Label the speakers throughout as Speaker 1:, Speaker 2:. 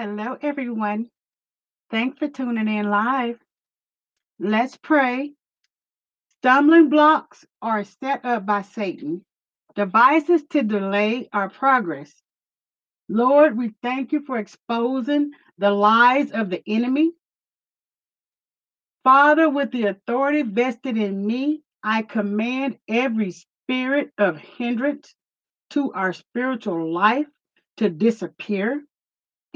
Speaker 1: Hello, everyone. Thanks for tuning in live. Let's pray. Stumbling blocks are set up by Satan, devices to delay our progress. Lord, we thank you for exposing the lies of the enemy. Father, with the authority vested in me, I command every spirit of hindrance to our spiritual life to disappear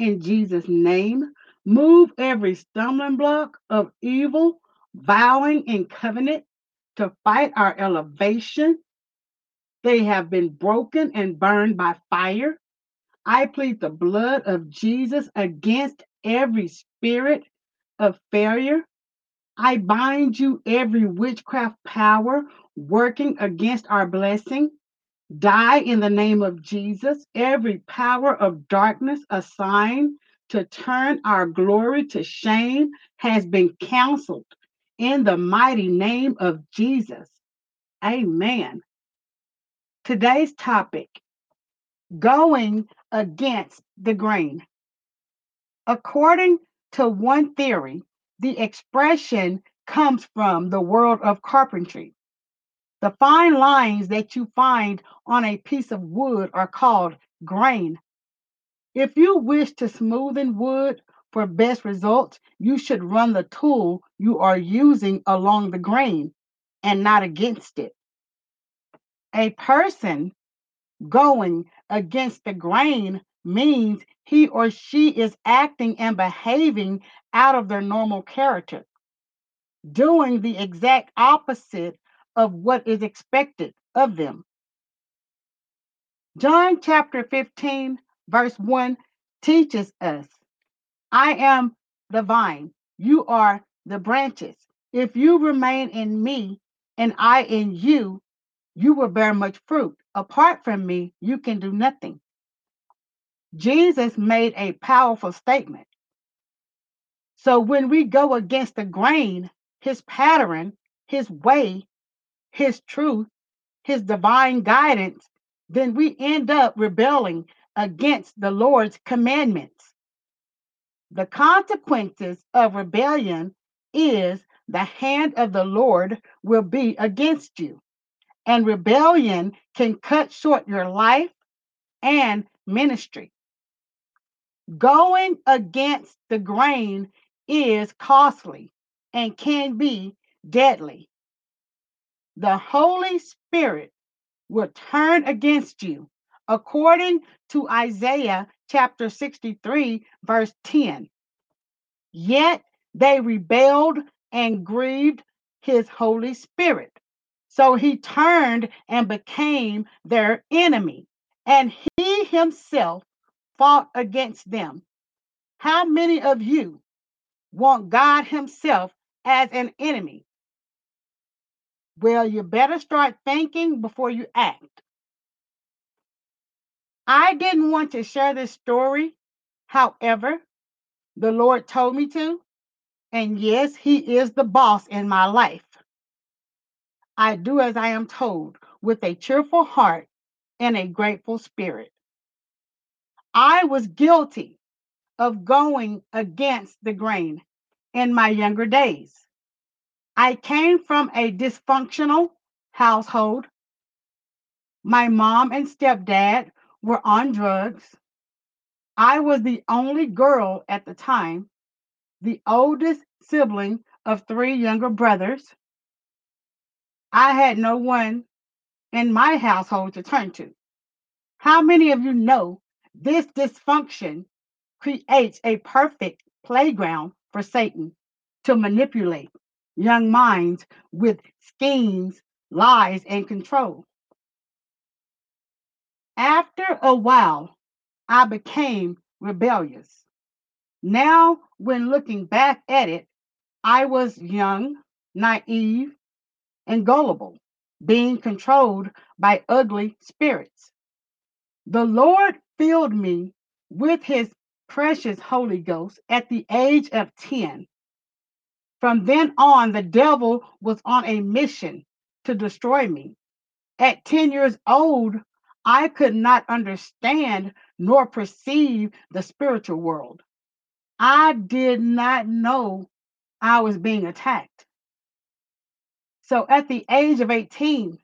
Speaker 1: in Jesus' name. Move every stumbling block of evil, vowing in covenant to fight our elevation. They have been broken and burned by fire. I plead the blood of Jesus against every spirit of failure. I bind you every witchcraft power working against our blessing. Die in the name of Jesus. Every power of darkness assigned to turn our glory to shame has been canceled in the mighty name of Jesus. Amen. Today's topic going against the grain. According to one theory, the expression comes from the world of carpentry. The fine lines that you find on a piece of wood are called grain. If you wish to smoothen wood for best results, you should run the tool you are using along the grain and not against it. A person going against the grain means he or she is acting and behaving out of their normal character, doing the exact opposite of what is expected of them. John chapter 15, verse 1 teaches us I am the vine, you are the branches. If you remain in me and I in you, you will bear much fruit. Apart from me, you can do nothing. Jesus made a powerful statement. So when we go against the grain, his pattern, his way, his truth, his divine guidance, then we end up rebelling against the Lord's commandments. The consequences of rebellion is the hand of the Lord will be against you. And rebellion can cut short your life and ministry. Going against the grain is costly and can be deadly. The Holy Spirit will turn against you, according to Isaiah chapter 63, verse 10. Yet they rebelled and grieved his Holy Spirit. So he turned and became their enemy, and he himself fought against them. How many of you want God Himself as an enemy? Well, you better start thinking before you act. I didn't want to share this story. However, the Lord told me to. And yes, He is the boss in my life. I do as I am told with a cheerful heart and a grateful spirit. I was guilty of going against the grain in my younger days. I came from a dysfunctional household. My mom and stepdad were on drugs. I was the only girl at the time, the oldest sibling of three younger brothers. I had no one in my household to turn to. How many of you know this dysfunction creates a perfect playground for Satan to manipulate young minds with schemes, lies, and control? After a while, I became rebellious. Now, when looking back at it, I was young, naive, and gullible, being controlled by ugly spirits. The Lord filled me with his precious Holy Ghost at the age of 10. From then on, the devil was on a mission to destroy me. At 10 years old, I could not understand nor perceive the spiritual world. I did not know I was being attacked. So at the age of 18,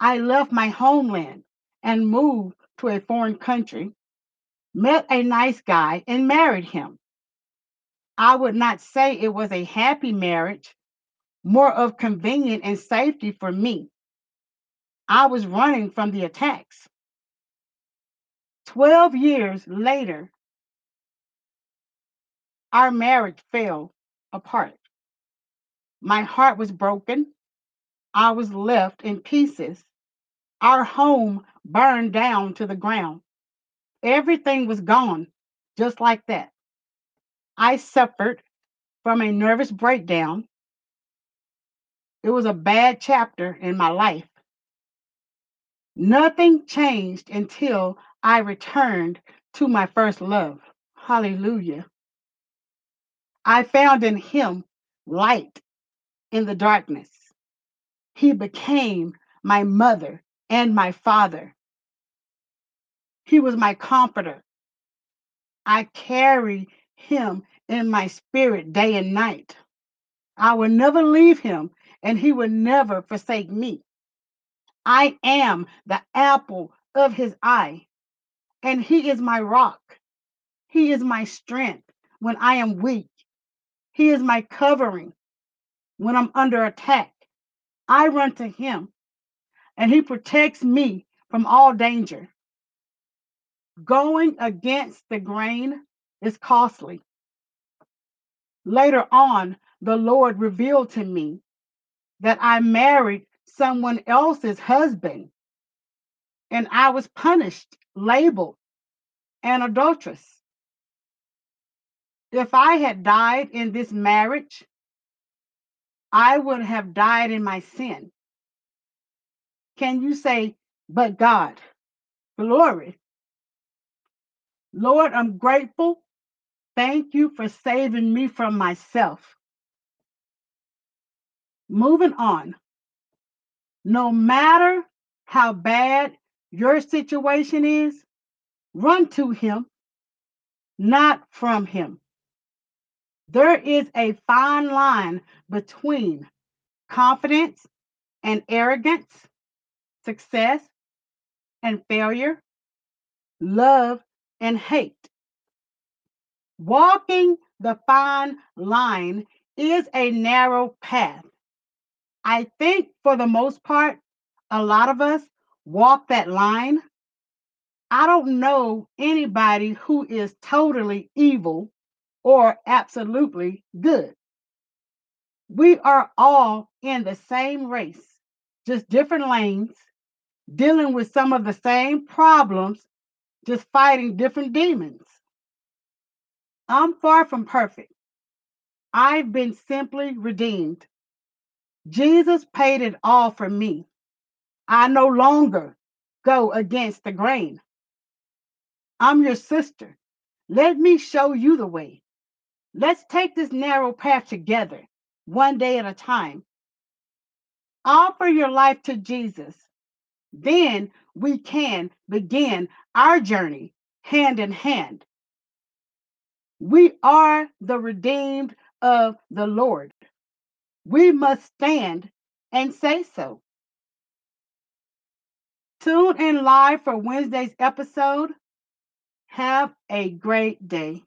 Speaker 1: I left my homeland and moved to a foreign country, met a nice guy, and married him. I would not say it was a happy marriage, more of convenience and safety for me. I was running from the attacks. 12 years later, our marriage fell apart. My heart was broken. I was left in pieces. Our home burned down to the ground. Everything was gone, just like that. I suffered from a nervous breakdown. It was a bad chapter in my life. Nothing changed until I returned to my first love. Hallelujah. I found in him light in the darkness. He became my mother and my father. He was my comforter. I carry him in my spirit day and night. I will never leave him, and he will never forsake me. I am the apple of his eye, and he is my rock. He is my strength when I am weak. He is my covering when I'm under attack. I run to him, and he protects me from all danger. Going against the grain is costly. Later on, the Lord revealed to me that I married someone else's husband and I was punished, labeled an adulteress. If I had died in this marriage, I would have died in my sin. Can you say, but God? Glory. Lord, I'm grateful. Thank you for saving me from myself. Moving on. No matter how bad your situation is, run to Him, not from Him. There is a fine line between confidence and arrogance, success and failure, love and hate. Walking the fine line is a narrow path. I think for the most part, a lot of us walk that line. I don't know anybody who is totally evil or absolutely good. We are all in the same race, just different lanes, dealing with some of the same problems, just fighting different demons. I'm far from perfect. I've been simply redeemed. Jesus paid it all for me. I no longer go against the grain. I'm your sister. Let me show you the way. Let's take this narrow path together, one day at a time. Offer your life to Jesus. Then we can begin our journey hand in hand. We are the redeemed of the Lord. We must stand and say so. Tune in live for Wednesday's episode. Have a great day.